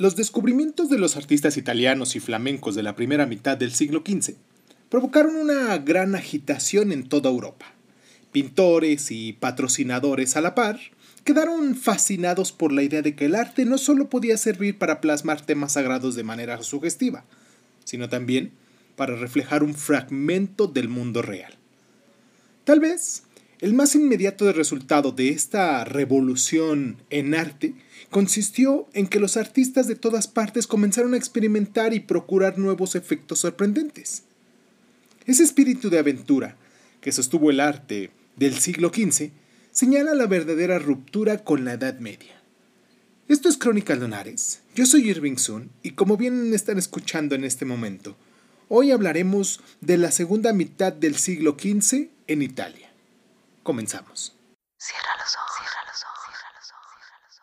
Los descubrimientos de los artistas italianos y flamencos de la primera mitad del siglo XV provocaron una gran agitación en toda Europa. Pintores y patrocinadores a la par quedaron fascinados por la idea de que el arte no solo podía servir para plasmar temas sagrados de manera sugestiva, sino también para reflejar un fragmento del mundo real. Tal vez el más inmediato resultado de esta revolución en arte consistió en que los artistas de todas partes comenzaron a experimentar y procurar nuevos efectos sorprendentes. Ese espíritu de aventura que sostuvo el arte del siglo XV señala la verdadera ruptura con la Edad Media. Esto es Crónica Lunares. Yo soy Irving Sun y como bien están escuchando en este momento, hoy hablaremos de la segunda mitad del siglo XV en Italia. Comenzamos. Cierra los ojos, cierra los ojos, cierra los ojos, cierra los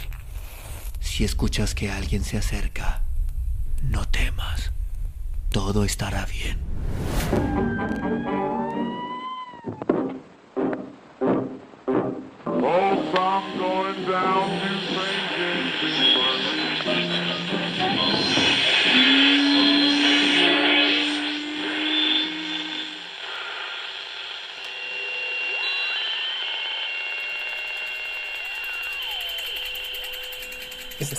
ojos. Si escuchas que alguien se acerca, no temas. Todo estará bien.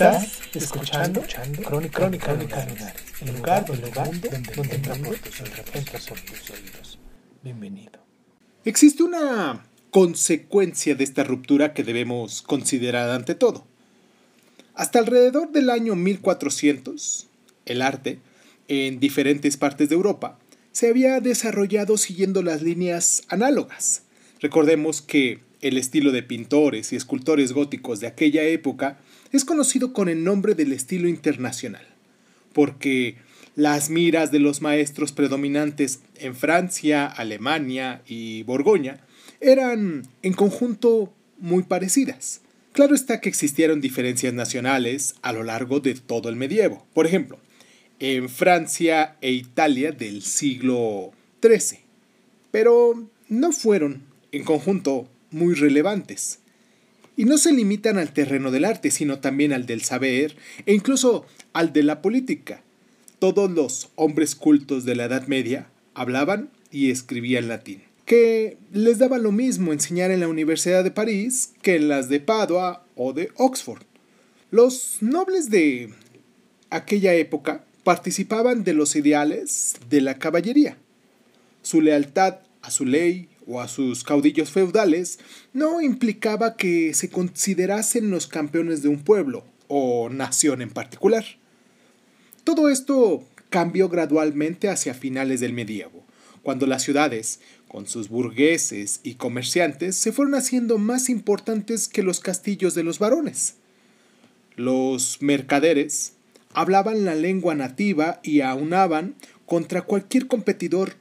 Estás escuchando, Crónica, Crónica, Crónica el lugar, el lugar donde, donde entra tus oídos. Bienvenido. Existe una consecuencia de esta ruptura que debemos considerar ante todo. Hasta alrededor del año 1400, el arte, en diferentes partes de Europa, se había desarrollado siguiendo las líneas análogas. Recordemos que el estilo de pintores y escultores góticos de aquella época es conocido con el nombre del estilo internacional, porque las miras de los maestros predominantes en Francia, Alemania y Borgoña eran en conjunto muy parecidas. Claro está que existieron diferencias nacionales a lo largo de todo el medievo. Por ejemplo, en Francia e Italia del siglo XIII, pero no fueron en conjunto muy relevantes y no se limitan al terreno del arte, sino también al del saber e incluso al de la política. Todos los hombres cultos de la Edad Media hablaban y escribían latín, que les daba lo mismo enseñar en la Universidad de París que en las de Padua o de Oxford. Los nobles de aquella época participaban de los ideales de la caballería. Su lealtad a su ley o a sus caudillos feudales no implicaba que se considerasen los campeones de un pueblo o nación en particular. Todo esto cambió gradualmente hacia finales del medievo, cuando las ciudades, con sus burgueses y comerciantes, se fueron haciendo más importantes que los castillos de los varones. Los mercaderes hablaban la lengua nativa y aunaban contra cualquier competidor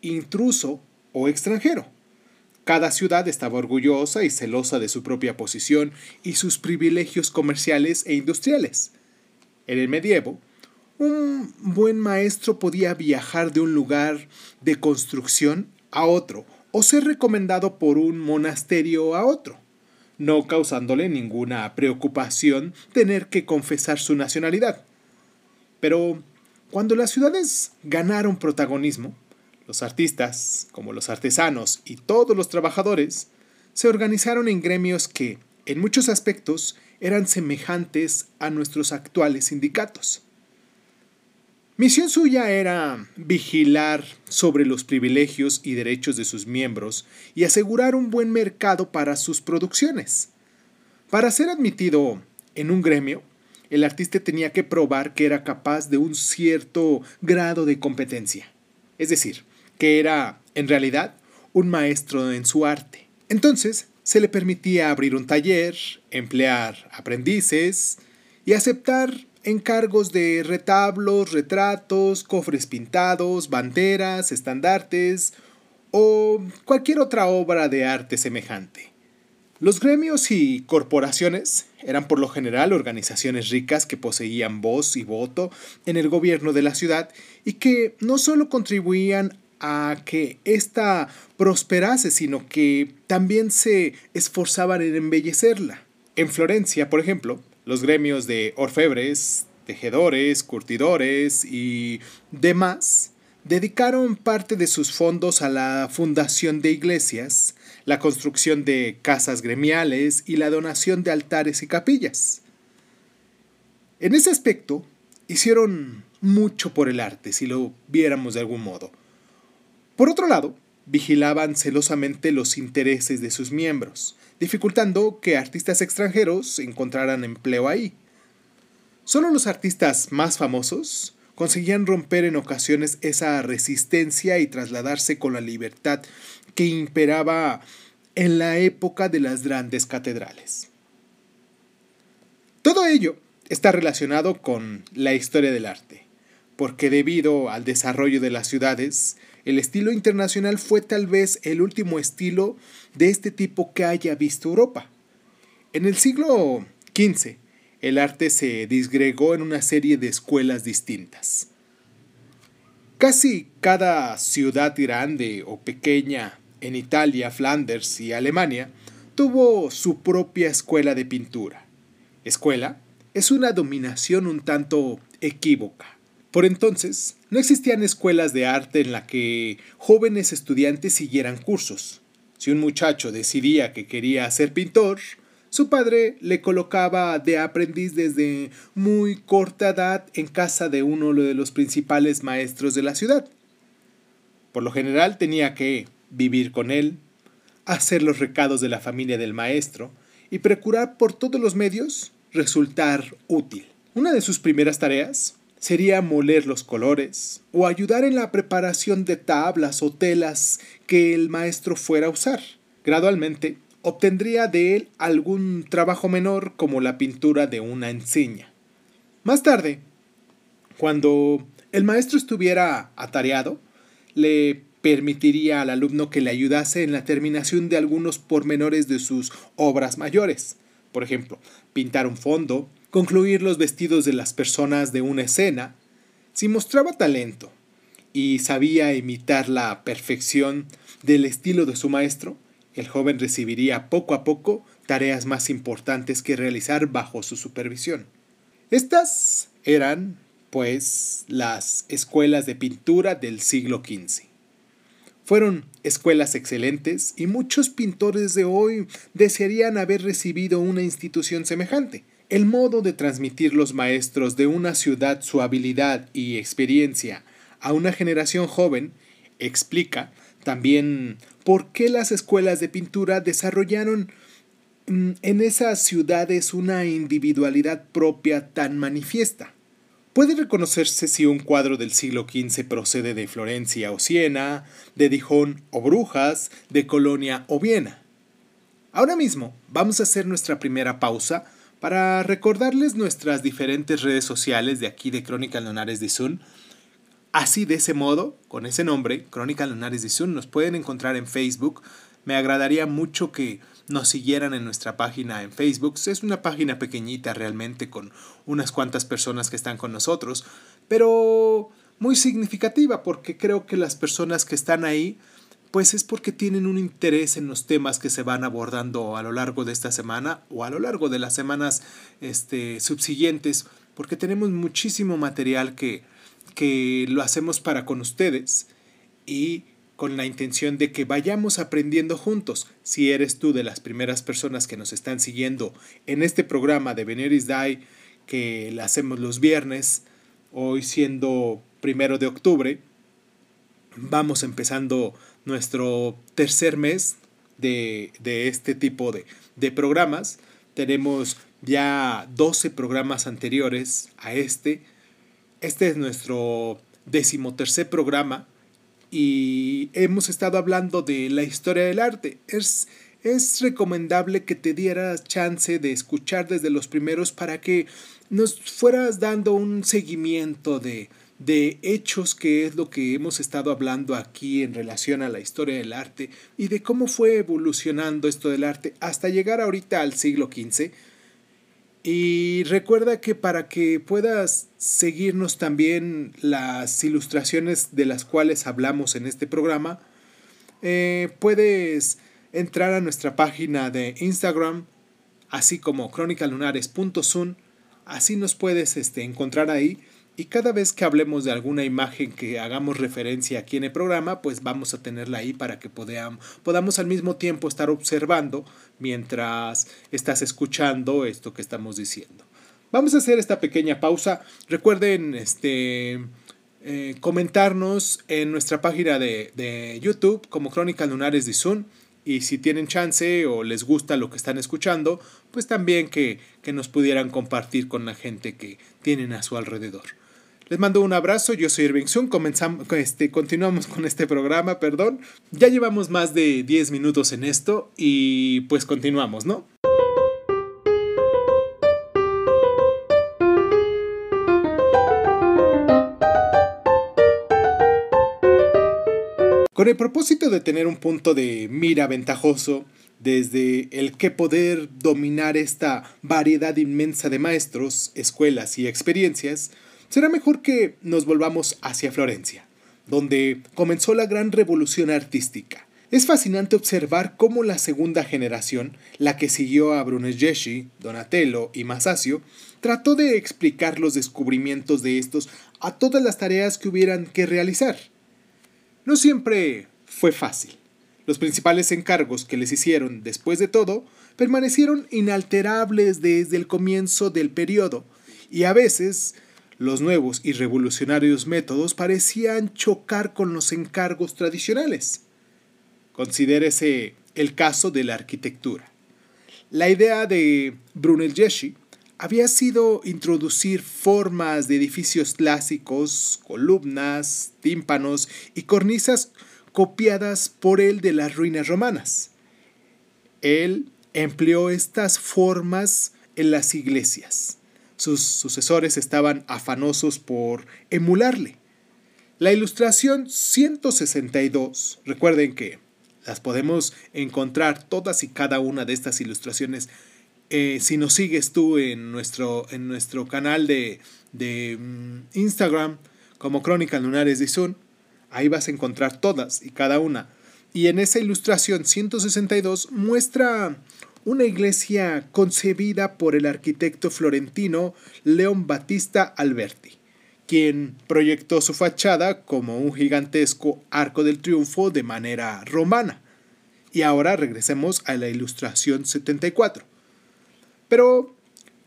intruso o extranjero. Cada ciudad estaba orgullosa y celosa de su propia posición y sus privilegios comerciales e industriales. En el medievo, un buen maestro podía viajar de un lugar de construcción a otro o ser recomendado por un monasterio a otro, no causándole ninguna preocupación tener que confesar su nacionalidad. Pero cuando las ciudades ganaron protagonismo, los artistas, como los artesanos y todos los trabajadores, se organizaron en gremios que, en muchos aspectos, eran semejantes a nuestros actuales sindicatos. Misión suya era vigilar sobre los privilegios y derechos de sus miembros y asegurar un buen mercado para sus producciones. Para ser admitido en un gremio, el artista tenía que probar que era capaz de un cierto grado de competencia. Es decir, que era, en realidad, un maestro en su arte. Entonces, se le permitía abrir un taller, emplear aprendices y aceptar encargos de retablos, retratos, cofres pintados, banderas, estandartes o cualquier otra obra de arte semejante. Los gremios y corporaciones eran por lo general organizaciones ricas que poseían voz y voto en el gobierno de la ciudad y que no solo contribuían a que ésta prosperase, sino que también se esforzaban en embellecerla. En Florencia, por ejemplo, Los gremios de orfebres, tejedores, curtidores y demás dedicaron parte de sus fondos a la fundación de iglesias, la construcción de casas gremiales y la donación de altares y capillas. En ese aspecto, hicieron mucho por el arte, si lo viéramos de algún modo. Por otro lado, vigilaban celosamente los intereses de sus miembros, dificultando que artistas extranjeros encontraran empleo ahí. Solo los artistas más famosos conseguían romper en ocasiones esa resistencia y trasladarse con la libertad que imperaba en la época de las grandes catedrales. Todo ello está relacionado con la historia del arte, porque debido al desarrollo de las ciudades, el estilo internacional fue tal vez el último estilo de este tipo que haya visto Europa. En el siglo XV, el arte se disgregó en una serie de escuelas distintas. Casi cada ciudad grande o pequeña en Italia, Flanders y Alemania tuvo su propia escuela de pintura. Escuela es una dominación un tanto equívoca. Por entonces, no existían escuelas de arte en la que jóvenes estudiantes siguieran cursos. Si un muchacho decidía que quería ser pintor, su padre le colocaba de aprendiz desde muy corta edad en casa de uno de los principales maestros de la ciudad. Por lo general tenía que vivir con él, hacer los recados de la familia del maestro y procurar por todos los medios resultar útil. Una de sus primeras tareas sería moler los colores o ayudar en la preparación de tablas o telas que el maestro fuera a usar. Gradualmente, obtendría de él algún trabajo menor como la pintura de una enseña. Más tarde, cuando el maestro estuviera atareado, le permitiría al alumno que le ayudase en la terminación de algunos pormenores de sus obras mayores. Por ejemplo, pintar un fondo, concluir los vestidos de las personas de una escena. Si mostraba talento y sabía imitar la perfección del estilo de su maestro, el joven recibiría poco a poco tareas más importantes que realizar bajo su supervisión. Estas eran, pues, las escuelas de pintura del siglo XV. Fueron escuelas excelentes y muchos pintores de hoy desearían haber recibido una institución semejante. El modo de transmitir los maestros de una ciudad su habilidad y experiencia a una generación joven explica también por qué las escuelas de pintura desarrollaron mm, en esas ciudades una individualidad propia tan manifiesta. Puede reconocerse si un cuadro del siglo XV procede de Florencia o Siena, de Dijon o Brujas, de Colonia o Viena. Ahora mismo vamos a hacer nuestra primera pausa para recordarles nuestras diferentes redes sociales de aquí de Crónica Lunares de Sun. Así de ese modo, con ese nombre, Crónica Lunares de Sun, nos pueden encontrar en Facebook. Me agradaría mucho que nos siguieran en nuestra página en Facebook. Es una página pequeñita realmente con unas cuantas personas que están con nosotros, pero muy significativa porque creo que las personas que están ahí pues es porque tienen un interés en los temas que se van abordando a lo largo de esta semana o a lo largo de las semanas este, subsiguientes, porque tenemos muchísimo material que, que lo hacemos para con ustedes y con la intención de que vayamos aprendiendo juntos. Si eres tú de las primeras personas que nos están siguiendo en este programa de Veneris Die, que lo hacemos los viernes, hoy siendo primero de octubre, vamos empezando nuestro tercer mes de, este tipo de, de programas. Tenemos ya 12 programas anteriores a este. Este es nuestro decimotercer programa y hemos estado hablando de la historia del arte. Es, es recomendable que te dieras chance de escuchar desde los primeros para que nos fueras dando un seguimiento de, de hechos que es lo que hemos estado hablando aquí en relación a la historia del arte y de cómo fue evolucionando esto del arte hasta llegar ahorita al siglo XV y recuerda que para que puedas seguirnos también las ilustraciones de las cuales hablamos en este programa, eh, puedes entrar a nuestra página de Instagram, así como crónicalunares.sun, así nos puedes este, encontrar ahí y cada vez que hablemos de alguna imagen que hagamos referencia aquí en el programa, pues vamos a tenerla ahí para que podamos, podamos al mismo tiempo estar observando mientras estás escuchando esto que estamos diciendo. Vamos a hacer esta pequeña pausa. Recuerden este, eh, comentarnos en nuestra página de, de YouTube como Crónica Lunares de Zoom y si tienen chance o les gusta lo que están escuchando, pues también que, que nos pudieran compartir con la gente que tienen a su alrededor. Les mando un abrazo, yo soy Irving Sun, este, continuamos con este programa, perdón. Ya llevamos más de 10 minutos en esto y pues continuamos, ¿no? Con el propósito de tener un punto de mira ventajoso, desde el que poder dominar esta variedad inmensa de maestros, escuelas y experiencias, será mejor que nos volvamos hacia Florencia, donde comenzó la gran revolución artística. Es fascinante observar cómo la segunda generación, la que siguió a Brunelleschi, Donatello y Masaccio, trató de explicar los descubrimientos de estos a todas las tareas que hubieran que realizar. No siempre fue fácil. Los principales encargos que les hicieron, después de todo, permanecieron inalterables desde el comienzo del periodo, y a veces los nuevos y revolucionarios métodos parecían chocar con los encargos tradicionales. Considérese el caso de la arquitectura. La idea de Brunelleschi había sido introducir formas de edificios clásicos, columnas, tímpanos y cornisas copiadas por él de las ruinas romanas. Él empleó estas formas en las iglesias. Sus sucesores estaban afanosos por emularle. La ilustración 162, recuerden que las podemos encontrar todas y cada una de estas ilustraciones eh, si nos sigues tú en nuestro, en nuestro canal de, de mm, Instagram como Crónica Lunares de Sun, ahí vas a encontrar todas y cada una. Y en esa ilustración 162 muestra una iglesia concebida por el arquitecto florentino León Battista Alberti, quien proyectó su fachada como un gigantesco arco del triunfo de manera romana. Y ahora regresemos a la ilustración 74. Pero,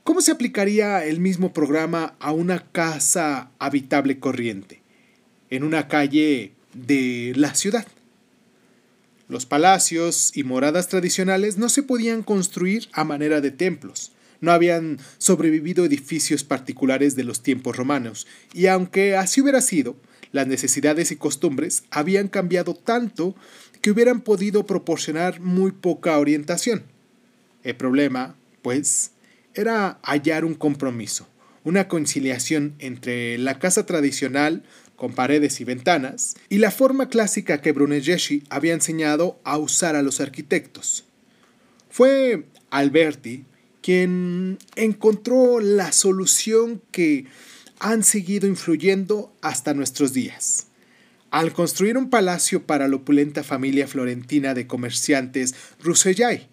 ¿cómo se aplicaría el mismo programa a una casa habitable corriente, en una calle de la ciudad? Los palacios y moradas tradicionales no se podían construir a manera de templos. No habían sobrevivido edificios particulares de los tiempos romanos, y aunque así hubiera sido, las necesidades y costumbres habían cambiado tanto que hubieran podido proporcionar muy poca orientación. El problema pues, era hallar un compromiso, una conciliación entre la casa tradicional con paredes y ventanas y la forma clásica que Brunelleschi había enseñado a usar a los arquitectos. Fue Alberti quien encontró la solución que han seguido influyendo hasta nuestros días. Al construir un palacio para la opulenta familia florentina de comerciantes Rusellai,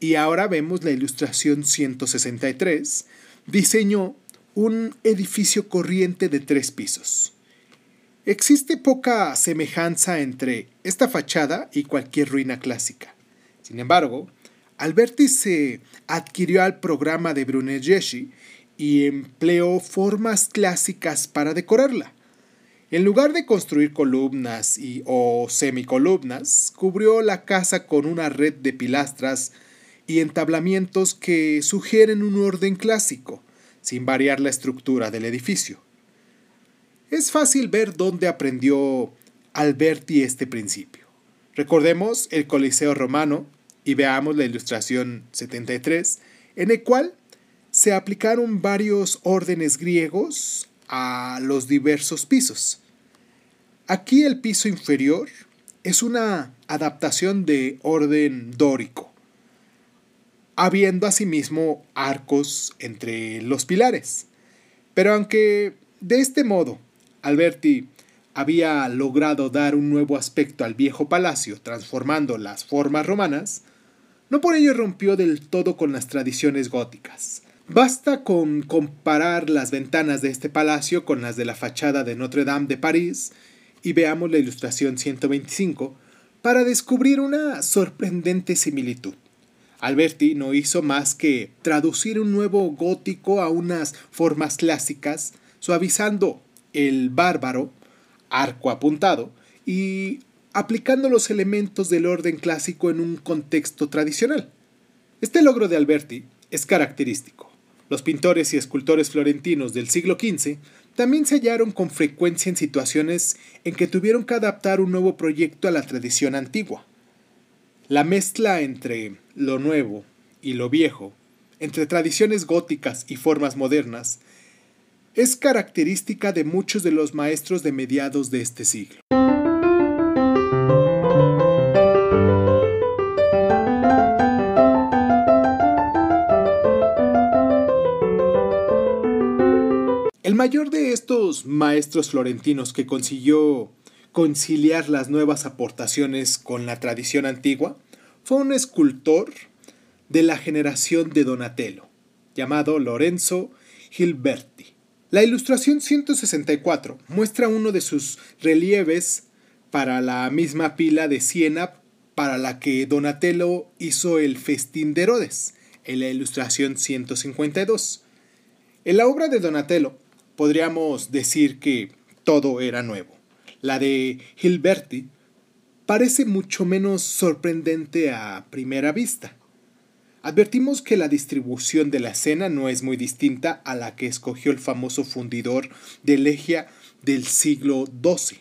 y ahora vemos la ilustración 163, diseñó un edificio corriente de tres pisos. Existe poca semejanza entre esta fachada y cualquier ruina clásica. Sin embargo, Alberti se adquirió al programa de Brunelleschi y empleó formas clásicas para decorarla. En lugar de construir columnas y o semicolumnas, cubrió la casa con una red de pilastras y entablamientos que sugieren un orden clásico, sin variar la estructura del edificio. Es fácil ver dónde aprendió Alberti este principio. Recordemos el Coliseo romano y veamos la ilustración 73, en el cual se aplicaron varios órdenes griegos a los diversos pisos. Aquí el piso inferior es una adaptación de orden dórico habiendo asimismo arcos entre los pilares. Pero aunque de este modo Alberti había logrado dar un nuevo aspecto al viejo palacio transformando las formas romanas, No por ello rompió del todo con las tradiciones góticas. Basta con comparar las ventanas de este palacio con las de la fachada de Notre Dame de París y veamos la ilustración 125 para descubrir una sorprendente similitud. Alberti no hizo más que traducir un nuevo gótico a unas formas clásicas, suavizando el bárbaro, arco apuntado, y aplicando los elementos del orden clásico en un contexto tradicional. Este logro de Alberti es característico. Los pintores y escultores florentinos del siglo XV también se hallaron con frecuencia en situaciones en que tuvieron que adaptar un nuevo proyecto a la tradición antigua. La mezcla entre lo nuevo y lo viejo, entre tradiciones góticas y formas modernas, es característica de muchos de los maestros de mediados de este siglo. El mayor de estos maestros florentinos que consiguió conciliar las nuevas aportaciones con la tradición antigua fue un escultor de la generación de Donatello, llamado Lorenzo Gilberti. La ilustración 164 muestra uno de sus relieves para la misma pila de Siena para la que Donatello hizo el festín de Herodes, en la ilustración 152. En la obra de Donatello podríamos decir que todo era nuevo. La de Gilberti parece mucho menos sorprendente a primera vista. Advertimos que la distribución de la escena no es muy distinta a la que escogió el famoso fundidor de Legia del siglo XII.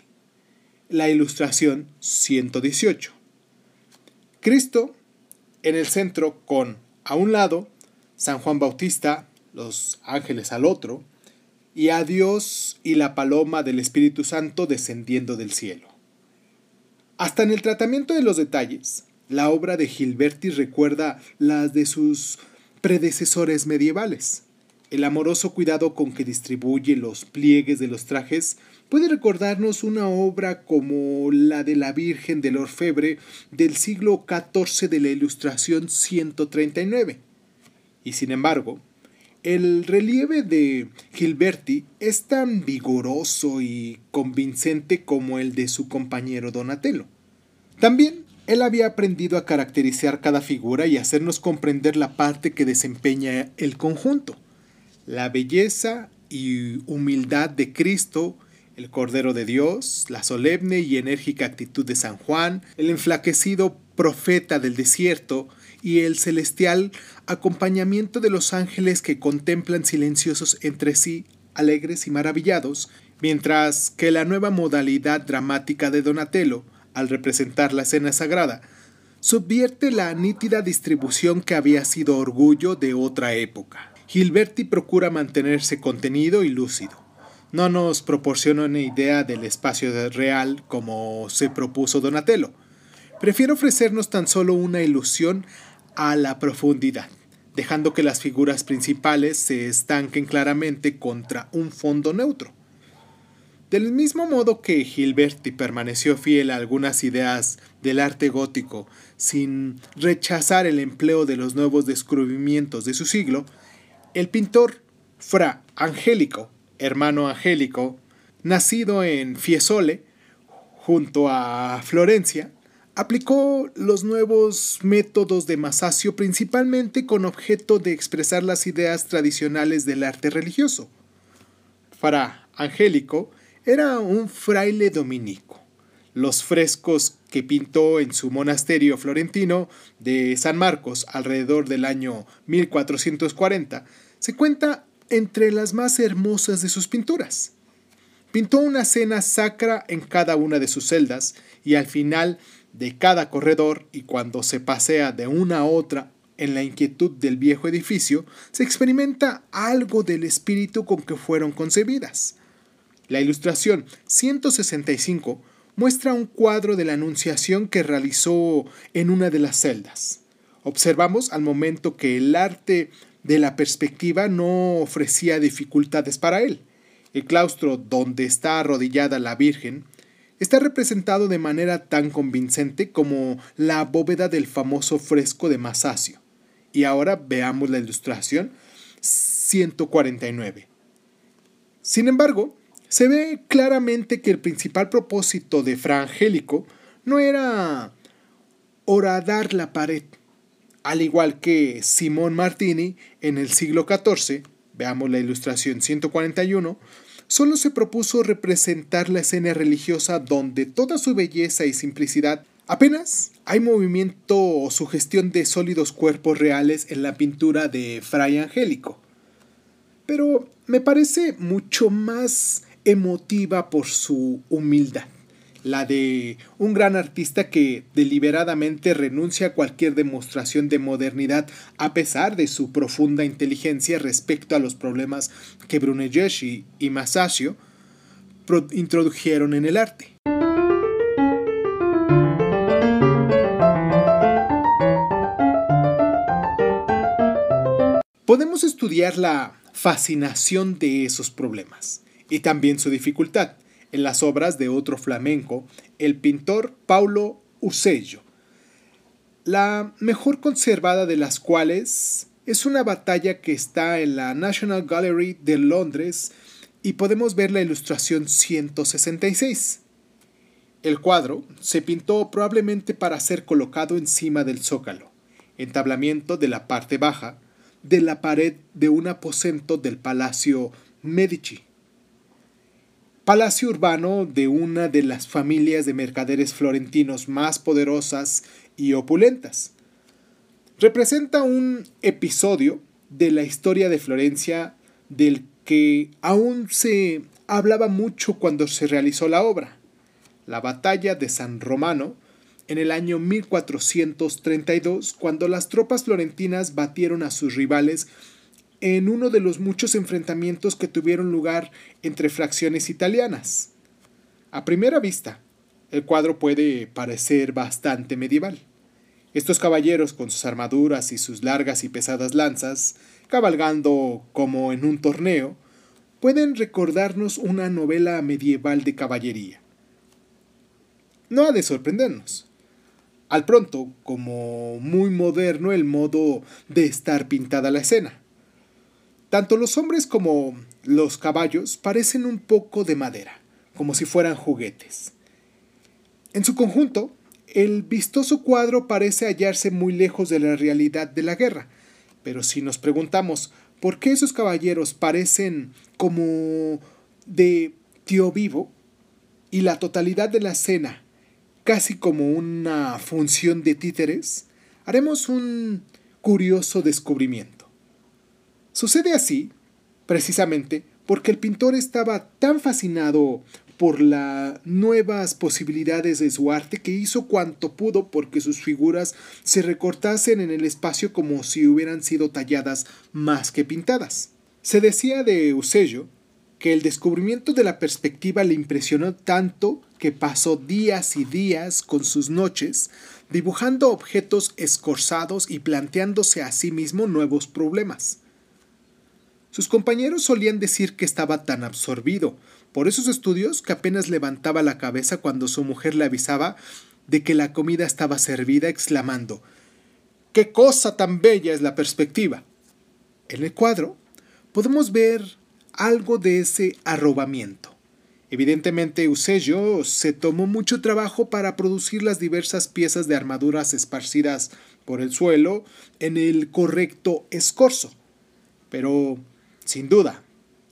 La ilustración 118. Cristo en el centro con, a un lado, San Juan Bautista, los ángeles al otro, y a Dios y la paloma del Espíritu Santo descendiendo del cielo. Hasta en el tratamiento de los detalles, la obra de Gilberti recuerda las de sus predecesores medievales. El amoroso cuidado con que distribuye los pliegues de los trajes puede recordarnos una obra como la de la Virgen del Orfebre del siglo XIV de la Ilustración 139. Y sin embargo, el relieve de Gilberti es tan vigoroso y convincente como el de su compañero Donatello. También él había aprendido a caracterizar cada figura y hacernos comprender la parte que desempeña el conjunto. La belleza y humildad de Cristo, el Cordero de Dios, la solemne y enérgica actitud de San Juan, el enflaquecido profeta del desierto, y el celestial acompañamiento de los ángeles que contemplan silenciosos entre sí, alegres y maravillados, mientras que la nueva modalidad dramática de Donatello, al representar la escena sagrada, subvierte la nítida distribución que había sido orgullo de otra época. Gilberti procura mantenerse contenido y lúcido. No nos proporciona una idea del espacio real como se propuso Donatello. Prefiere ofrecernos tan solo una ilusión a la profundidad, dejando que las figuras principales se estanquen claramente contra un fondo neutro. Del mismo modo que Gilberti permaneció fiel a algunas ideas del arte gótico sin rechazar el empleo de los nuevos descubrimientos de su siglo, el pintor Fra Angélico, hermano Angélico, nacido en Fiesole, junto a Florencia, aplicó los nuevos métodos de Masaccio principalmente con objeto de expresar las ideas tradicionales del arte religioso. Para Angélico era un fraile dominico. Los frescos que pintó en su monasterio florentino de San Marcos alrededor del año 1440 se cuenta entre las más hermosas de sus pinturas. Pintó una cena sacra en cada una de sus celdas y al final de cada corredor y cuando se pasea de una a otra en la inquietud del viejo edificio, se experimenta algo del espíritu con que fueron concebidas. La ilustración 165 muestra un cuadro de la Anunciación que realizó en una de las celdas. Observamos al momento que el arte de la perspectiva no ofrecía dificultades para él. El claustro donde está arrodillada la Virgen está representado de manera tan convincente como la bóveda del famoso fresco de Masaccio. Y ahora veamos la ilustración 149. Sin embargo, se ve claramente que el principal propósito de Fra Angélico no era horadar la pared, al igual que Simón Martini en el siglo XIV, veamos la ilustración 141, solo se propuso representar la escena religiosa donde toda su belleza y simplicidad apenas hay movimiento o sugestión de sólidos cuerpos reales en la pintura de Fray Angélico. Pero me parece mucho más emotiva por su humildad la de un gran artista que deliberadamente renuncia a cualquier demostración de modernidad a pesar de su profunda inteligencia respecto a los problemas que Brunelleschi y Masaccio introdujeron en el arte. Podemos estudiar la fascinación de esos problemas y también su dificultad en las obras de otro flamenco, el pintor Paulo Usello, la mejor conservada de las cuales es una batalla que está en la National Gallery de Londres y podemos ver la ilustración 166. El cuadro se pintó probablemente para ser colocado encima del zócalo, entablamiento de la parte baja de la pared de un aposento del Palacio Medici palacio urbano de una de las familias de mercaderes florentinos más poderosas y opulentas. Representa un episodio de la historia de Florencia del que aún se hablaba mucho cuando se realizó la obra, la batalla de San Romano, en el año 1432, cuando las tropas florentinas batieron a sus rivales en uno de los muchos enfrentamientos que tuvieron lugar entre fracciones italianas. A primera vista, el cuadro puede parecer bastante medieval. Estos caballeros con sus armaduras y sus largas y pesadas lanzas, cabalgando como en un torneo, pueden recordarnos una novela medieval de caballería. No ha de sorprendernos. Al pronto, como muy moderno el modo de estar pintada la escena. Tanto los hombres como los caballos parecen un poco de madera, como si fueran juguetes. En su conjunto, el vistoso cuadro parece hallarse muy lejos de la realidad de la guerra, pero si nos preguntamos por qué esos caballeros parecen como de tío vivo y la totalidad de la escena casi como una función de títeres, haremos un curioso descubrimiento. Sucede así, precisamente, porque el pintor estaba tan fascinado por las nuevas posibilidades de su arte que hizo cuanto pudo porque sus figuras se recortasen en el espacio como si hubieran sido talladas más que pintadas. Se decía de Eusello que el descubrimiento de la perspectiva le impresionó tanto que pasó días y días con sus noches dibujando objetos escorzados y planteándose a sí mismo nuevos problemas. Sus compañeros solían decir que estaba tan absorbido por esos estudios que apenas levantaba la cabeza cuando su mujer le avisaba de que la comida estaba servida, exclamando ¡Qué cosa tan bella es la perspectiva! En el cuadro podemos ver algo de ese arrobamiento. Evidentemente Eusebio se tomó mucho trabajo para producir las diversas piezas de armaduras esparcidas por el suelo en el correcto escorzo. Pero sin duda,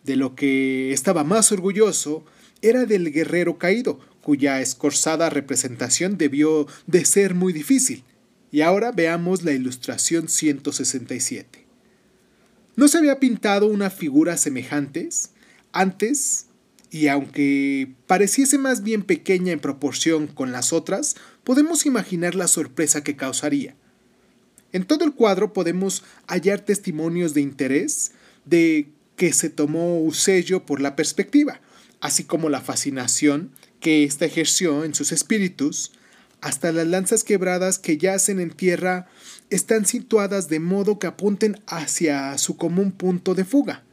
de lo que estaba más orgulloso era del guerrero caído, cuya escorzada representación debió de ser muy difícil. Y ahora veamos la ilustración 167. ¿No se había pintado una figura semejante antes? Y aunque pareciese más bien pequeña en proporción con las otras, podemos imaginar la sorpresa que causaría. En todo el cuadro podemos hallar testimonios de interés, de que se tomó Usello por la perspectiva, así como la fascinación que ésta ejerció en sus espíritus, hasta las lanzas quebradas que yacen en tierra están situadas de modo que apunten hacia su común punto de fuga.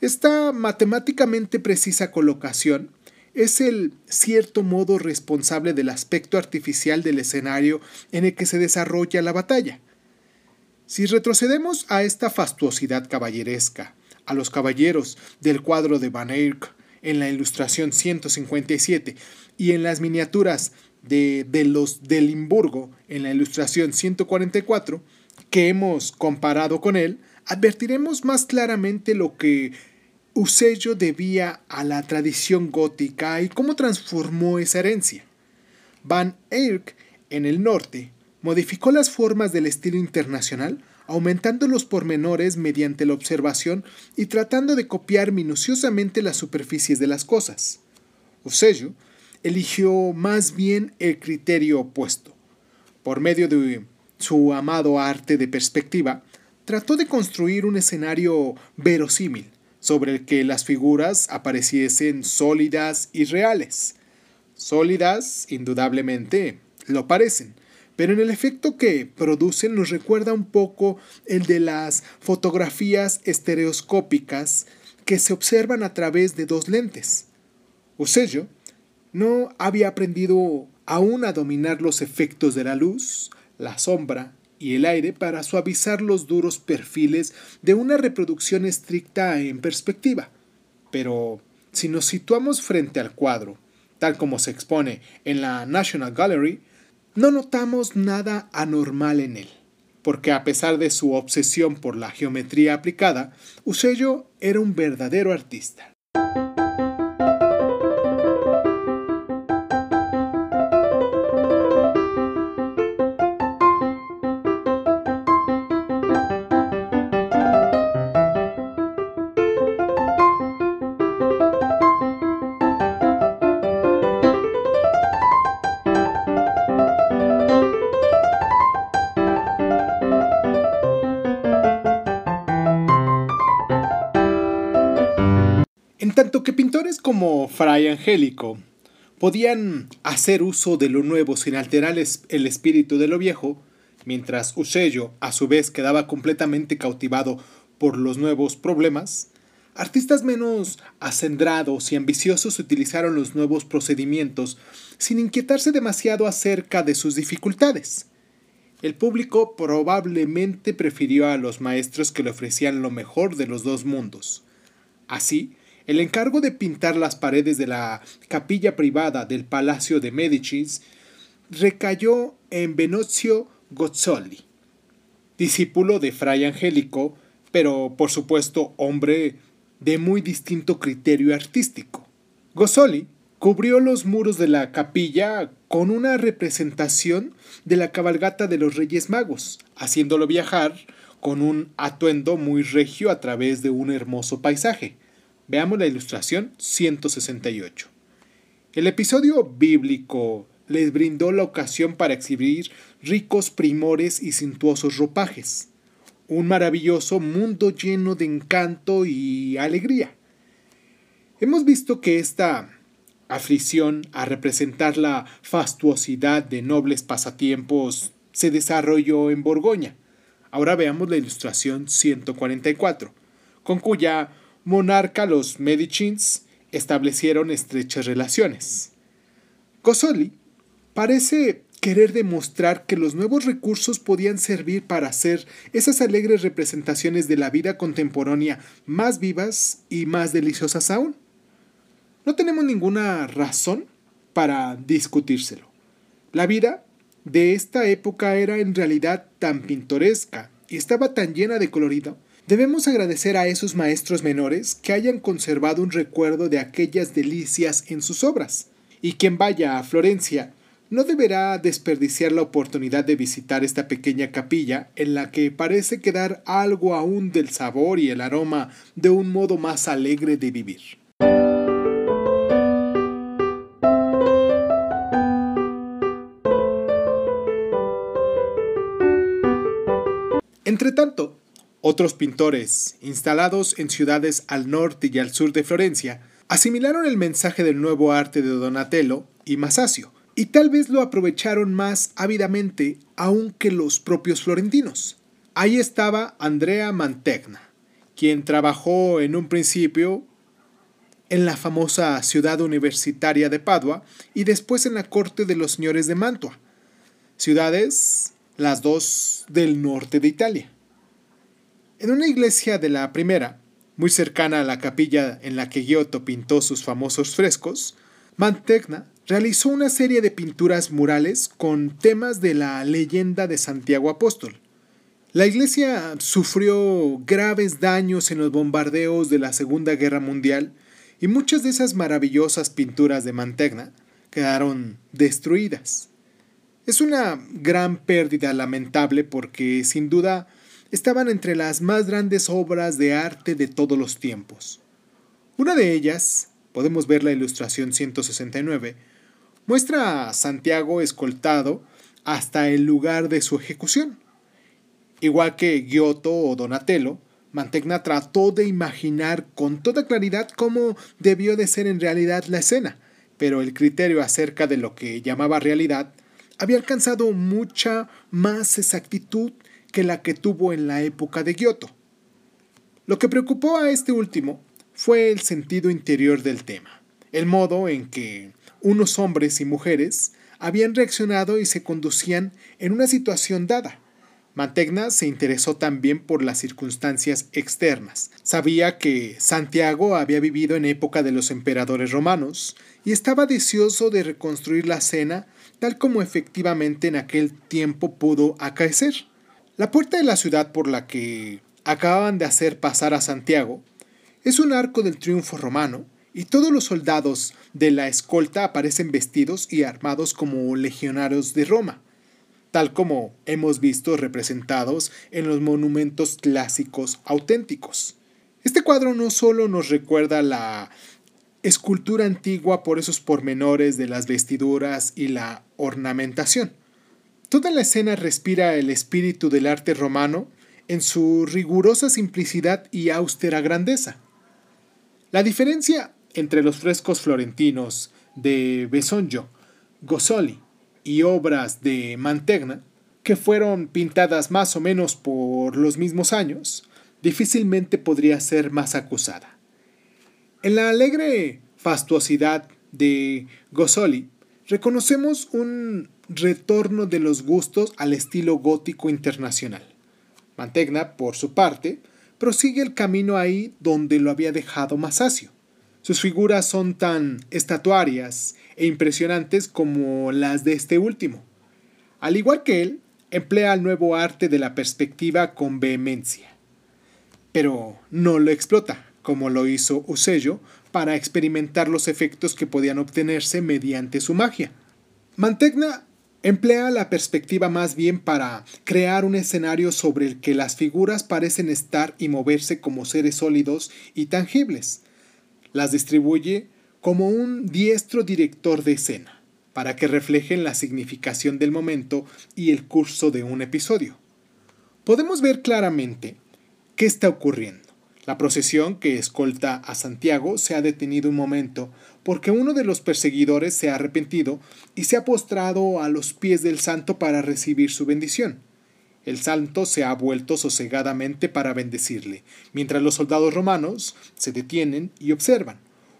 Esta matemáticamente precisa colocación es el cierto modo responsable del aspecto artificial del escenario en el que se desarrolla la batalla. Si retrocedemos a esta fastuosidad caballeresca, a los caballeros del cuadro de Van Eyck en la ilustración 157 y en las miniaturas de, los de Limburgo en la ilustración 144, que hemos comparado con él, advertiremos más claramente lo que Usello debía a la tradición gótica y cómo transformó esa herencia. Van Eyck, en el norte, modificó las formas del estilo internacional, aumentando los pormenores mediante la observación y tratando de copiar minuciosamente las superficies de las cosas. Usello eligió más bien el criterio opuesto. Por medio de su amado arte de perspectiva, trató de construir un escenario verosímil, sobre el que las figuras apareciesen sólidas y reales. Sólidas, indudablemente, lo parecen, pero en el efecto que producen nos recuerda un poco el de las fotografías estereoscópicas que se observan a través de dos lentes. Usello no había aprendido aún a dominar los efectos de la luz, la sombra y el aire para suavizar los duros perfiles de una reproducción estricta en perspectiva. Pero si nos situamos frente al cuadro, tal como se expone en la National Gallery, no notamos nada anormal en él, porque a pesar de su obsesión por la geometría aplicada, Usello era un verdadero artista. Tanto que pintores como Fray Angélico podían hacer uso de lo nuevo sin alterar el espíritu de lo viejo, mientras Usello a su vez quedaba completamente cautivado por los nuevos problemas, artistas menos acendrados y ambiciosos utilizaron los nuevos procedimientos sin inquietarse demasiado acerca de sus dificultades. El público probablemente prefirió a los maestros que le ofrecían lo mejor de los dos mundos. Así, el encargo de pintar las paredes de la capilla privada del Palacio de Medicis recayó en Venozio Gozzoli, discípulo de Fray Angélico, pero por supuesto hombre de muy distinto criterio artístico. Gozzoli cubrió los muros de la capilla con una representación de la cabalgata de los Reyes Magos, haciéndolo viajar con un atuendo muy regio a través de un hermoso paisaje. Veamos la ilustración 168. El episodio bíblico les brindó la ocasión para exhibir ricos primores y suntuosos ropajes, un maravilloso mundo lleno de encanto y alegría. Hemos visto que esta aflicción a representar la fastuosidad de nobles pasatiempos se desarrolló en Borgoña. Ahora veamos la ilustración 144, con cuya monarca los Medicins establecieron estrechas relaciones. Cosoli parece querer demostrar que los nuevos recursos podían servir para hacer esas alegres representaciones de la vida contemporánea más vivas y más deliciosas aún. No tenemos ninguna razón para discutírselo. La vida de esta época era en realidad tan pintoresca y estaba tan llena de colorido Debemos agradecer a esos maestros menores que hayan conservado un recuerdo de aquellas delicias en sus obras. Y quien vaya a Florencia no deberá desperdiciar la oportunidad de visitar esta pequeña capilla en la que parece quedar algo aún del sabor y el aroma de un modo más alegre de vivir. Entretanto, otros pintores, instalados en ciudades al norte y al sur de Florencia, asimilaron el mensaje del nuevo arte de Donatello y Masaccio, y tal vez lo aprovecharon más ávidamente aún que los propios florentinos. Ahí estaba Andrea Mantegna, quien trabajó en un principio en la famosa ciudad universitaria de Padua y después en la corte de los señores de Mantua, ciudades las dos del norte de Italia. En una iglesia de la primera, muy cercana a la capilla en la que Giotto pintó sus famosos frescos, Mantegna realizó una serie de pinturas murales con temas de la leyenda de Santiago Apóstol. La iglesia sufrió graves daños en los bombardeos de la Segunda Guerra Mundial y muchas de esas maravillosas pinturas de Mantegna quedaron destruidas. Es una gran pérdida lamentable porque sin duda estaban entre las más grandes obras de arte de todos los tiempos. Una de ellas, podemos ver la ilustración 169, muestra a Santiago escoltado hasta el lugar de su ejecución. Igual que Giotto o Donatello, Mantegna trató de imaginar con toda claridad cómo debió de ser en realidad la escena, pero el criterio acerca de lo que llamaba realidad había alcanzado mucha más exactitud que la que tuvo en la época de Giotto. Lo que preocupó a este último fue el sentido interior del tema, el modo en que unos hombres y mujeres habían reaccionado y se conducían en una situación dada. Mantegna se interesó también por las circunstancias externas. Sabía que Santiago había vivido en época de los emperadores romanos y estaba deseoso de reconstruir la escena tal como efectivamente en aquel tiempo pudo acaecer. La puerta de la ciudad por la que acababan de hacer pasar a Santiago es un arco del triunfo romano y todos los soldados de la escolta aparecen vestidos y armados como legionarios de Roma, tal como hemos visto representados en los monumentos clásicos auténticos. Este cuadro no solo nos recuerda la escultura antigua por esos pormenores de las vestiduras y la ornamentación, Toda la escena respira el espíritu del arte romano en su rigurosa simplicidad y austera grandeza. La diferencia entre los frescos florentinos de Besonjo, Gozzoli y obras de Mantegna, que fueron pintadas más o menos por los mismos años, difícilmente podría ser más acusada. En la alegre fastuosidad de Gozzoli reconocemos un retorno de los gustos al estilo gótico internacional. Mantegna, por su parte, prosigue el camino ahí donde lo había dejado Masaccio. Sus figuras son tan estatuarias e impresionantes como las de este último. Al igual que él, emplea el nuevo arte de la perspectiva con vehemencia. Pero no lo explota, como lo hizo Usello, para experimentar los efectos que podían obtenerse mediante su magia. Mantegna Emplea la perspectiva más bien para crear un escenario sobre el que las figuras parecen estar y moverse como seres sólidos y tangibles. Las distribuye como un diestro director de escena, para que reflejen la significación del momento y el curso de un episodio. Podemos ver claramente qué está ocurriendo. La procesión que escolta a Santiago se ha detenido un momento porque uno de los perseguidores se ha arrepentido y se ha postrado a los pies del santo para recibir su bendición. El santo se ha vuelto sosegadamente para bendecirle, mientras los soldados romanos se detienen y observan,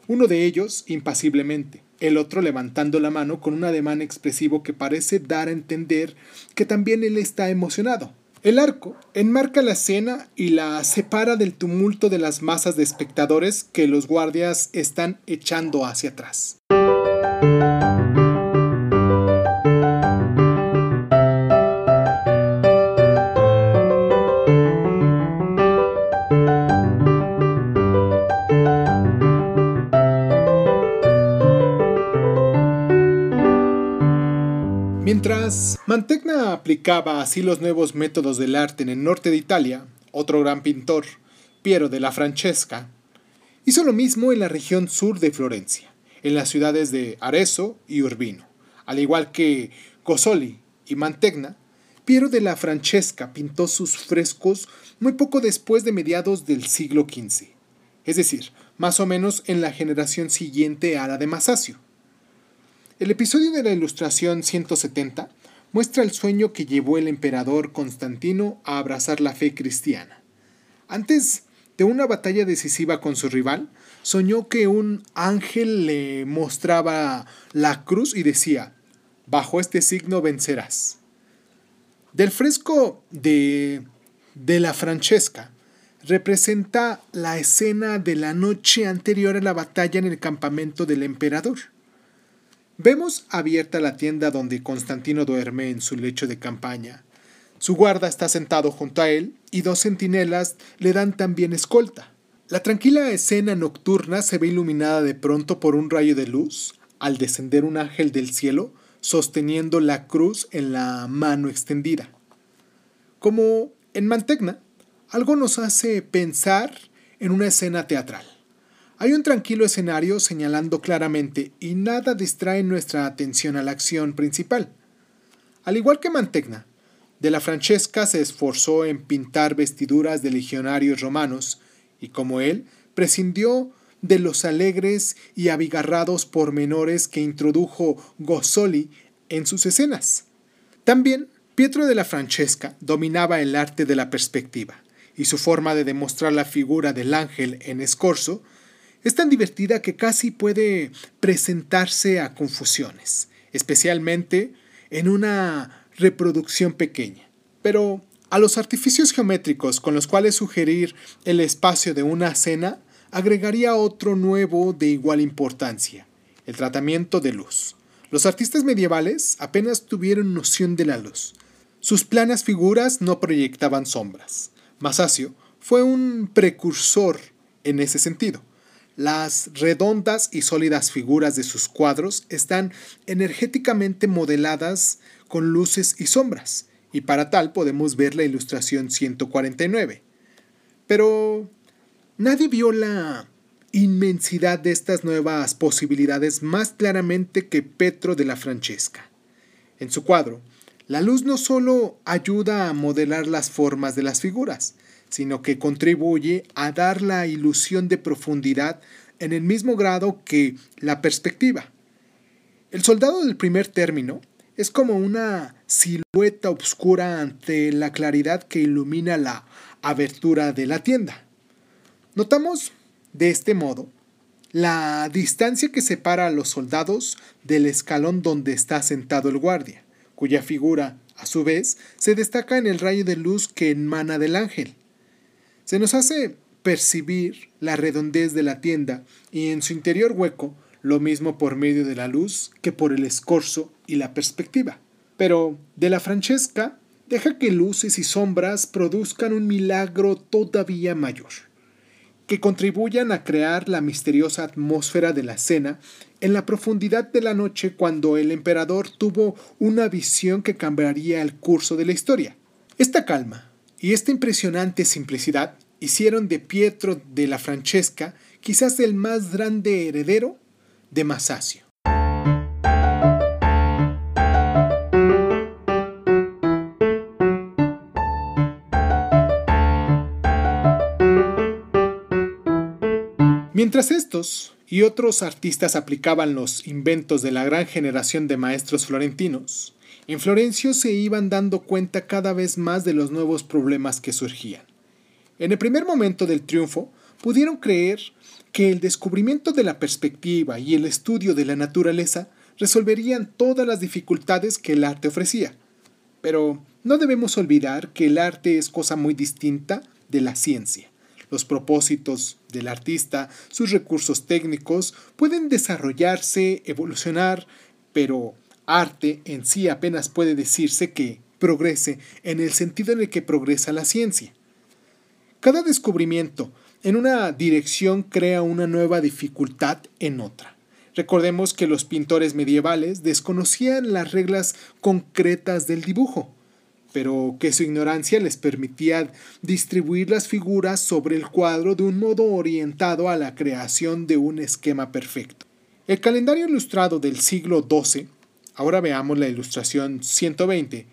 uno de ellos impasiblemente, el otro levantando la mano con un ademán expresivo que parece dar a entender que también él está emocionado. El arco enmarca la escena y la separa del tumulto de las masas de espectadores que los guardias están echando hacia atrás. Mientras Mantegna aplicaba así los nuevos métodos del arte en el norte de Italia, otro gran pintor, Piero de la Francesca, hizo lo mismo en la región sur de Florencia, en las ciudades de Arezzo y Urbino. Al igual que Gozzoli y Mantegna, Piero de la Francesca pintó sus frescos muy poco después de mediados del siglo XV, es decir, más o menos en la generación siguiente a la de Masaccio. El episodio de la Ilustración 170 muestra el sueño que llevó el emperador Constantino a abrazar la fe cristiana. Antes de una batalla decisiva con su rival, soñó que un ángel le mostraba la cruz y decía, bajo este signo vencerás. Del fresco de, de la Francesca representa la escena de la noche anterior a la batalla en el campamento del emperador. Vemos abierta la tienda donde Constantino duerme en su lecho de campaña. Su guarda está sentado junto a él y dos centinelas le dan también escolta. La tranquila escena nocturna se ve iluminada de pronto por un rayo de luz al descender un ángel del cielo sosteniendo la cruz en la mano extendida. Como en Mantegna, algo nos hace pensar en una escena teatral. Hay un tranquilo escenario señalando claramente y nada distrae nuestra atención a la acción principal. Al igual que Mantegna, de la Francesca se esforzó en pintar vestiduras de legionarios romanos y como él, prescindió de los alegres y abigarrados pormenores que introdujo Gozzoli en sus escenas. También Pietro de la Francesca dominaba el arte de la perspectiva y su forma de demostrar la figura del ángel en escorzo es tan divertida que casi puede presentarse a confusiones, especialmente en una reproducción pequeña. Pero a los artificios geométricos con los cuales sugerir el espacio de una escena agregaría otro nuevo de igual importancia, el tratamiento de luz. Los artistas medievales apenas tuvieron noción de la luz. Sus planas figuras no proyectaban sombras. Masaccio fue un precursor en ese sentido. Las redondas y sólidas figuras de sus cuadros están energéticamente modeladas con luces y sombras, y para tal podemos ver la ilustración 149. Pero nadie vio la inmensidad de estas nuevas posibilidades más claramente que Petro de la Francesca. En su cuadro, la luz no solo ayuda a modelar las formas de las figuras, sino que contribuye a dar la ilusión de profundidad en el mismo grado que la perspectiva. El soldado del primer término es como una silueta oscura ante la claridad que ilumina la abertura de la tienda. Notamos, de este modo, la distancia que separa a los soldados del escalón donde está sentado el guardia cuya figura, a su vez, se destaca en el rayo de luz que emana del ángel. Se nos hace percibir la redondez de la tienda y en su interior hueco lo mismo por medio de la luz que por el escorzo y la perspectiva. Pero de la Francesca deja que luces y sombras produzcan un milagro todavía mayor que contribuyan a crear la misteriosa atmósfera de la escena en la profundidad de la noche cuando el emperador tuvo una visión que cambiaría el curso de la historia. Esta calma y esta impresionante simplicidad hicieron de Pietro de la Francesca quizás el más grande heredero de Masaccio. Mientras estos y otros artistas aplicaban los inventos de la gran generación de maestros florentinos, en Florencio se iban dando cuenta cada vez más de los nuevos problemas que surgían. En el primer momento del triunfo, pudieron creer que el descubrimiento de la perspectiva y el estudio de la naturaleza resolverían todas las dificultades que el arte ofrecía. Pero no debemos olvidar que el arte es cosa muy distinta de la ciencia los propósitos del artista, sus recursos técnicos pueden desarrollarse, evolucionar, pero arte en sí apenas puede decirse que progrese en el sentido en el que progresa la ciencia. Cada descubrimiento en una dirección crea una nueva dificultad en otra. Recordemos que los pintores medievales desconocían las reglas concretas del dibujo pero que su ignorancia les permitía distribuir las figuras sobre el cuadro de un modo orientado a la creación de un esquema perfecto. El calendario ilustrado del siglo XII, ahora veamos la ilustración 120,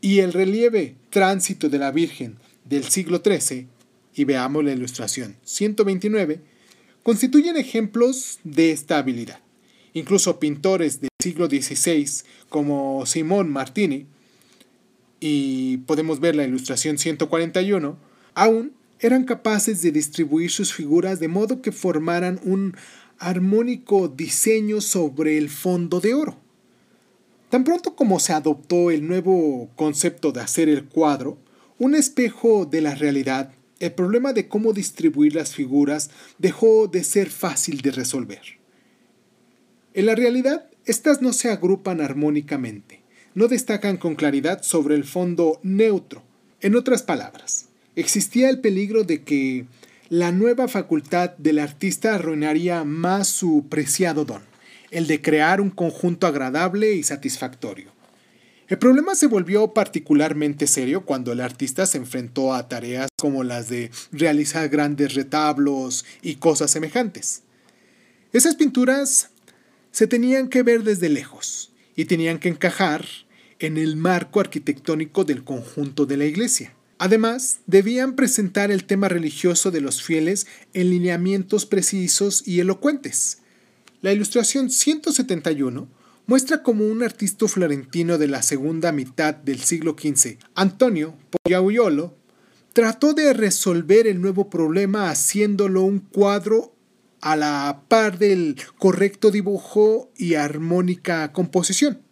y el relieve tránsito de la Virgen del siglo XIII, y veamos la ilustración 129, constituyen ejemplos de esta habilidad. Incluso pintores del siglo XVI como Simón Martini y podemos ver la ilustración 141, aún eran capaces de distribuir sus figuras de modo que formaran un armónico diseño sobre el fondo de oro. Tan pronto como se adoptó el nuevo concepto de hacer el cuadro, un espejo de la realidad, el problema de cómo distribuir las figuras dejó de ser fácil de resolver. En la realidad, estas no se agrupan armónicamente, no destacan con claridad sobre el fondo neutro. En otras palabras, existía el peligro de que la nueva facultad del artista arruinaría más su preciado don el de crear un conjunto agradable y satisfactorio. El problema se volvió particularmente serio cuando el artista se enfrentó a tareas como las de realizar grandes retablos y cosas semejantes. Esas pinturas se tenían que ver desde lejos y tenían que encajar en el marco arquitectónico del conjunto de la iglesia. Además, debían presentar el tema religioso de los fieles en lineamientos precisos y elocuentes, la ilustración 171 muestra como un artista florentino de la segunda mitad del siglo XV, Antonio Pollaiuolo, trató de resolver el nuevo problema haciéndolo un cuadro a la par del correcto dibujo y armónica composición.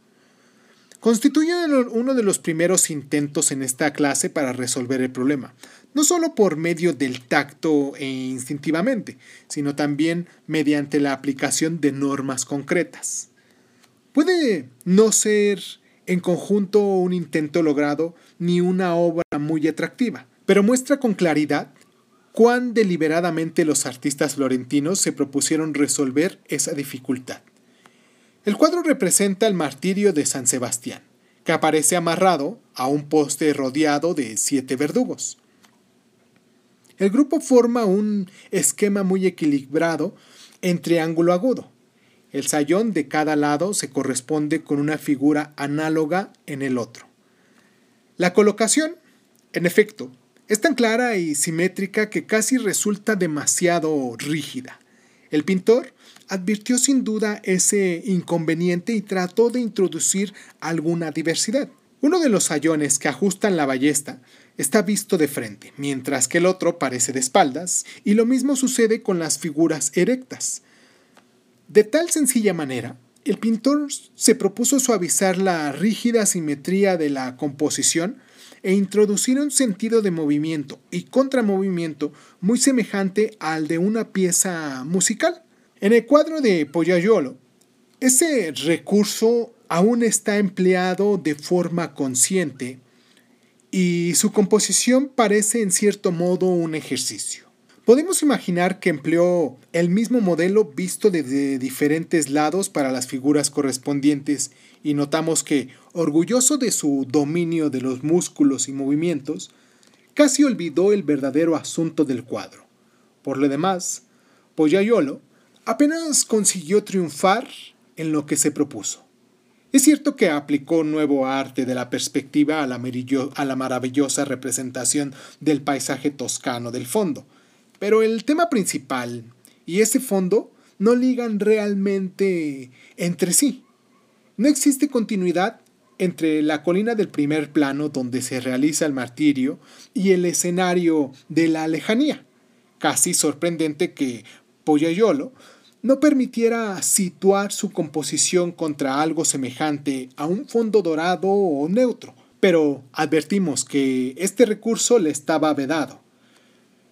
Constituye uno de los primeros intentos en esta clase para resolver el problema, no solo por medio del tacto e instintivamente, sino también mediante la aplicación de normas concretas. Puede no ser en conjunto un intento logrado ni una obra muy atractiva, pero muestra con claridad cuán deliberadamente los artistas florentinos se propusieron resolver esa dificultad. El cuadro representa el martirio de San Sebastián, que aparece amarrado a un poste rodeado de siete verdugos. El grupo forma un esquema muy equilibrado en triángulo agudo. El sayón de cada lado se corresponde con una figura análoga en el otro. La colocación, en efecto, es tan clara y simétrica que casi resulta demasiado rígida. El pintor advirtió sin duda ese inconveniente y trató de introducir alguna diversidad. Uno de los sayones que ajustan la ballesta está visto de frente, mientras que el otro parece de espaldas, y lo mismo sucede con las figuras erectas. De tal sencilla manera, el pintor se propuso suavizar la rígida simetría de la composición e introducir un sentido de movimiento y contramovimiento muy semejante al de una pieza musical. En el cuadro de Pollaiolo, ese recurso aún está empleado de forma consciente y su composición parece en cierto modo un ejercicio. Podemos imaginar que empleó el mismo modelo visto desde diferentes lados para las figuras correspondientes y notamos que, orgulloso de su dominio de los músculos y movimientos, casi olvidó el verdadero asunto del cuadro. Por lo demás, Pollaiolo apenas consiguió triunfar en lo que se propuso. Es cierto que aplicó nuevo arte de la perspectiva a la, a la, maravillosa representación del paisaje toscano del fondo, pero el tema principal y ese fondo no ligan realmente entre sí. No existe continuidad entre la colina del primer plano donde se realiza el martirio y el escenario de la lejanía. Casi sorprendente que Pollaiolo no permitiera situar su composición contra algo semejante a un fondo dorado o neutro, pero advertimos que este recurso le estaba vedado.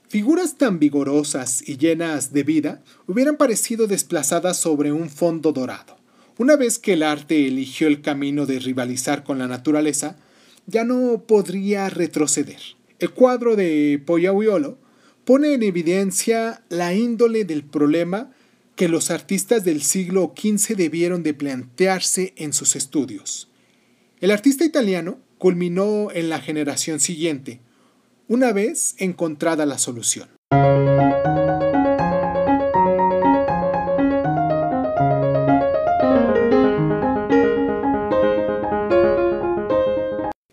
Figuras tan vigorosas y llenas de vida hubieran parecido desplazadas sobre un fondo dorado. Una vez que el arte eligió el camino de rivalizar con la naturaleza, ya no podría retroceder. El cuadro de Pollaiuolo pone en evidencia la índole del problema que los artistas del siglo XV debieron de plantearse en sus estudios. El artista italiano culminó en la generación siguiente, una vez encontrada la solución.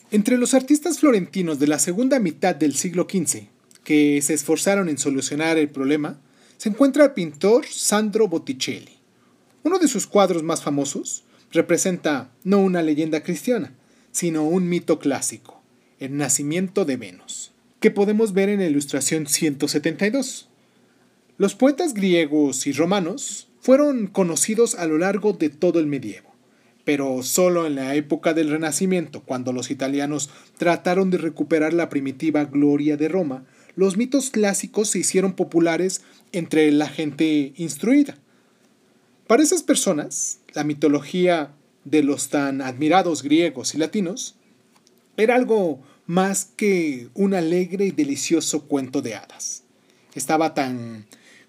Entre los artistas florentinos de la segunda mitad del siglo XV, que se esforzaron en solucionar el problema, se encuentra el pintor Sandro Botticelli. Uno de sus cuadros más famosos representa no una leyenda cristiana, sino un mito clásico, el nacimiento de Venus, que podemos ver en la ilustración 172. Los poetas griegos y romanos fueron conocidos a lo largo de todo el medievo, pero solo en la época del Renacimiento, cuando los italianos trataron de recuperar la primitiva gloria de Roma, los mitos clásicos se hicieron populares entre la gente instruida. Para esas personas, la mitología de los tan admirados griegos y latinos era algo más que un alegre y delicioso cuento de hadas. Estaba tan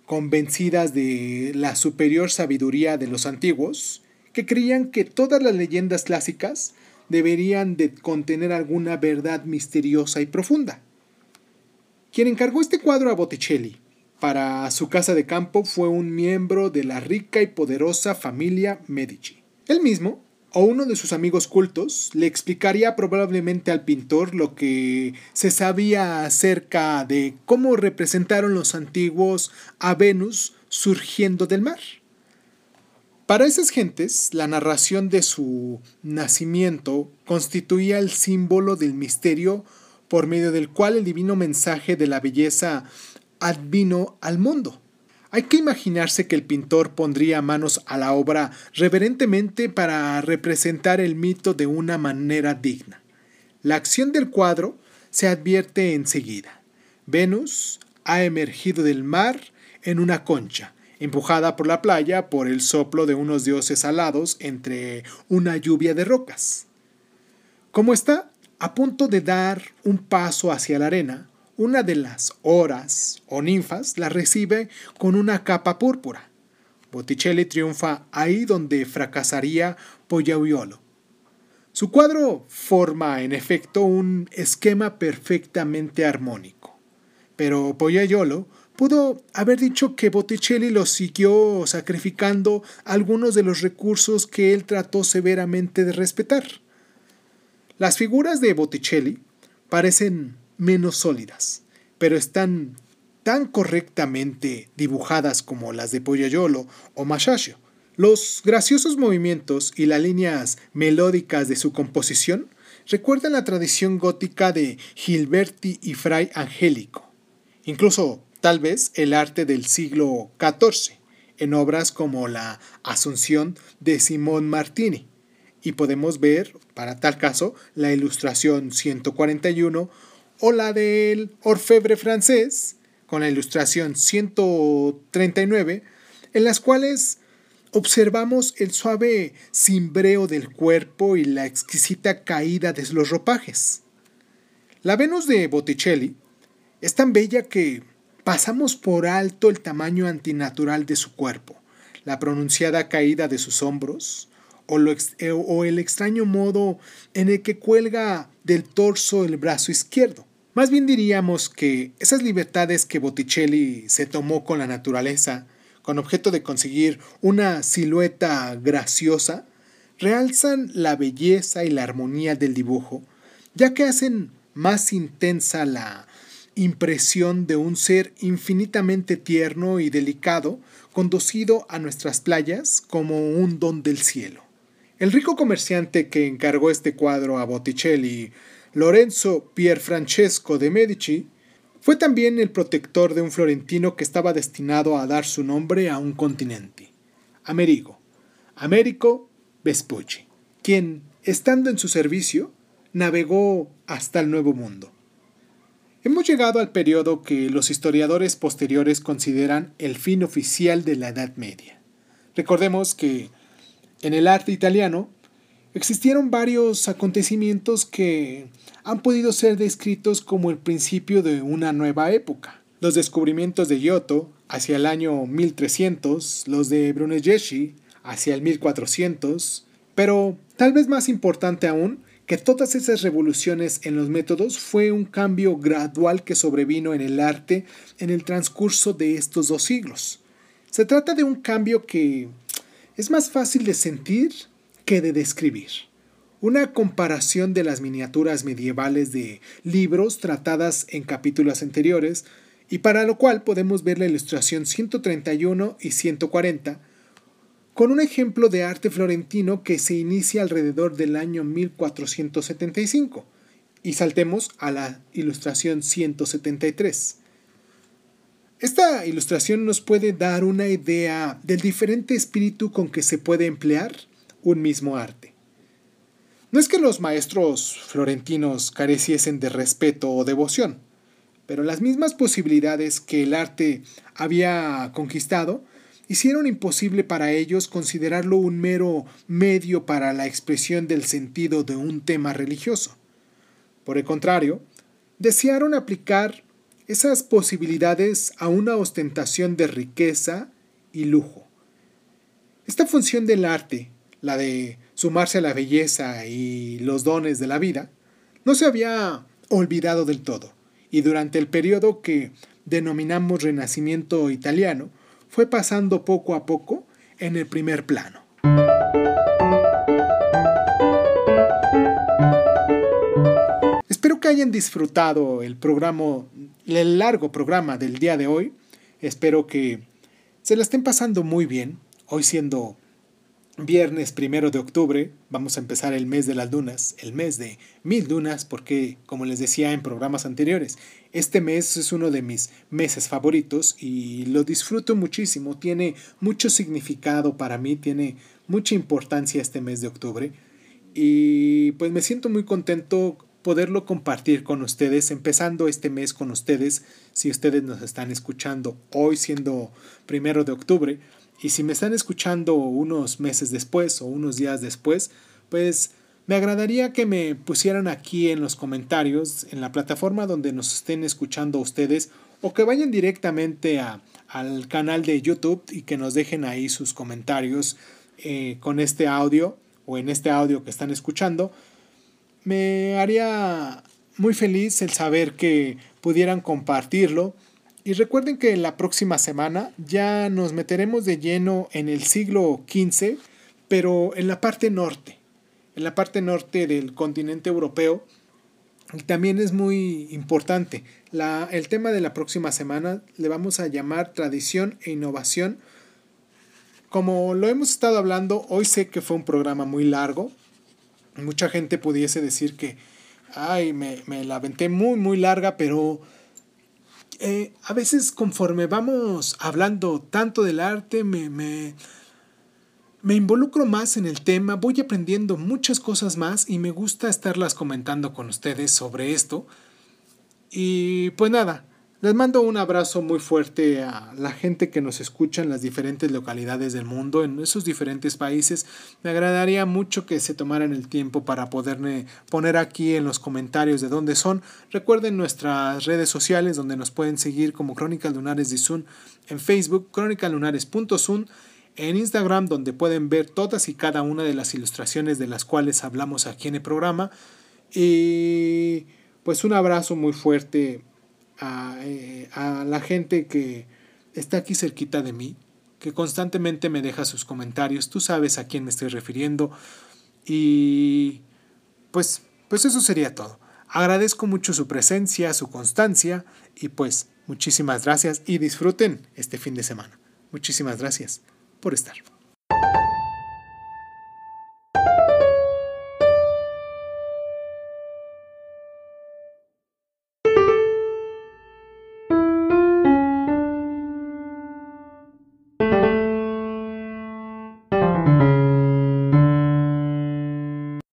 convencidas de la superior sabiduría de los antiguos que creían que todas las leyendas clásicas deberían de contener alguna verdad misteriosa y profunda. Quien encargó este cuadro a Botticelli para su casa de campo fue un miembro de la rica y poderosa familia Medici. Él mismo o uno de sus amigos cultos le explicaría probablemente al pintor lo que se sabía acerca de cómo representaron los antiguos a Venus surgiendo del mar. Para esas gentes, la narración de su nacimiento constituía el símbolo del misterio por medio del cual el divino mensaje de la belleza advino al mundo. Hay que imaginarse que el pintor pondría manos a la obra reverentemente para representar el mito de una manera digna. La acción del cuadro se advierte enseguida. Venus ha emergido del mar en una concha, empujada por la playa por el soplo de unos dioses alados entre una lluvia de rocas. Como está a punto de dar un paso hacia la arena, una de las horas o ninfas la recibe con una capa púrpura. Botticelli triunfa ahí donde fracasaría Pollaiuolo. Su cuadro forma en efecto un esquema perfectamente armónico, pero Pollaiuolo pudo haber dicho que Botticelli lo siguió sacrificando algunos de los recursos que él trató severamente de respetar. Las figuras de Botticelli parecen menos sólidas, pero están tan correctamente dibujadas como las de Poyayolo o Masaccio. Los graciosos movimientos y las líneas melódicas de su composición recuerdan la tradición gótica de Gilberti y Fray Angélico, incluso tal vez el arte del siglo XIV, en obras como la Asunción de Simón Martini. Y podemos ver, para tal caso, la ilustración 141 o la del orfebre francés, con la ilustración 139, en las cuales observamos el suave cimbreo del cuerpo y la exquisita caída de los ropajes. La Venus de Botticelli es tan bella que pasamos por alto el tamaño antinatural de su cuerpo, la pronunciada caída de sus hombros, o, o, el extraño modo en el que cuelga del torso el brazo izquierdo. Más bien diríamos que esas libertades que Botticelli se tomó con la naturaleza, con objeto de conseguir una silueta graciosa, realzan la belleza y la armonía del dibujo, ya que hacen más intensa la impresión de un ser infinitamente tierno y delicado conducido a nuestras playas como un don del cielo. El rico comerciante que encargó este cuadro a Botticelli Lorenzo Pierfrancesco de Medici fue también el protector de un florentino que estaba destinado a dar su nombre a un continente, Amerigo, Américo Vespucci, quien, estando en su servicio, navegó hasta el Nuevo Mundo. Hemos llegado al periodo que los historiadores posteriores consideran el fin oficial de la Edad Media. Recordemos que en el arte italiano existieron varios acontecimientos que han podido ser descritos como el principio de una nueva época. Los descubrimientos de Giotto hacia el año 1300, los de Brunelleschi hacia el 1400, pero tal vez más importante aún, que todas esas revoluciones en los métodos fue un cambio gradual que sobrevino en el arte en el transcurso de estos dos siglos. Se trata de un cambio que es más fácil de sentir que de describir. Una comparación de las miniaturas medievales de libros tratadas en capítulos anteriores, y para lo cual podemos ver la ilustración 131 y 140, con un ejemplo de arte florentino que se inicia alrededor del año 1475 y saltemos a la ilustración 173. Esta ilustración nos puede dar una idea del diferente espíritu con que se puede emplear un mismo arte. No es que los maestros florentinos careciesen de respeto o devoción, pero las mismas posibilidades que el arte había conquistado hicieron imposible para ellos considerarlo un mero medio para la expresión del sentido de un tema religioso. Por el contrario, desearon aplicar esas posibilidades a una ostentación de riqueza y lujo. Esta función del arte, la de sumarse a la belleza y los dones de la vida, no se había olvidado del todo, y durante el periodo que denominamos Renacimiento italiano, fue pasando poco a poco en el primer plano. Que hayan disfrutado el programa, el largo programa del día de hoy. Espero que se la estén pasando muy bien, hoy siendo viernes primero de octubre vamos a empezar el mes de las dunas, el mes de mil dunas, porque como les decía en programas anteriores, este mes es uno de mis meses favoritos y lo disfruto muchísimo, tiene mucho significado para mí, tiene mucha importancia este mes de octubre y pues me siento muy contento poderlo compartir con ustedes, empezando este mes con ustedes, si ustedes nos están escuchando hoy siendo primero de octubre, y si me están escuchando unos meses después o unos días después, pues me agradaría que me pusieran aquí en los comentarios, en la plataforma donde nos estén escuchando ustedes, o que vayan directamente a, al canal de YouTube y que nos dejen ahí sus comentarios eh, con este audio o en este audio que están escuchando. Me haría muy feliz el saber que pudieran compartirlo y recuerden que la próxima semana ya nos meteremos de lleno en el siglo XV, pero en la parte norte, en la parte norte del continente europeo. Y también es muy importante. La, el tema de la próxima semana le vamos a llamar tradición e innovación. Como lo hemos estado hablando, hoy sé que fue un programa muy largo. Mucha gente pudiese decir que, ay, me, me la aventé muy, muy larga, pero eh, a veces conforme vamos hablando tanto del arte, me, me, me involucro más en el tema, voy aprendiendo muchas cosas más y me gusta estarlas comentando con ustedes sobre esto. Y pues nada, les mando un abrazo muy fuerte a la gente que nos escucha en las diferentes localidades del mundo, en esos diferentes países. Me agradaría mucho que se tomaran el tiempo para poderme poner aquí en los comentarios de dónde son. Recuerden nuestras redes sociales donde nos pueden seguir como Crónicas Lunares de Zoom en Facebook, crónicalunares.zoom, en Instagram donde pueden ver todas y cada una de las ilustraciones de las cuales hablamos aquí en el programa. Y pues un abrazo muy fuerte eh, a, la gente que está aquí cerquita de mí, que constantemente me deja sus comentarios, tú sabes a quién me estoy refiriendo y pues, pues eso sería todo. Agradezco mucho su presencia, su constancia y pues muchísimas gracias y disfruten este fin de semana. Muchísimas gracias por estar.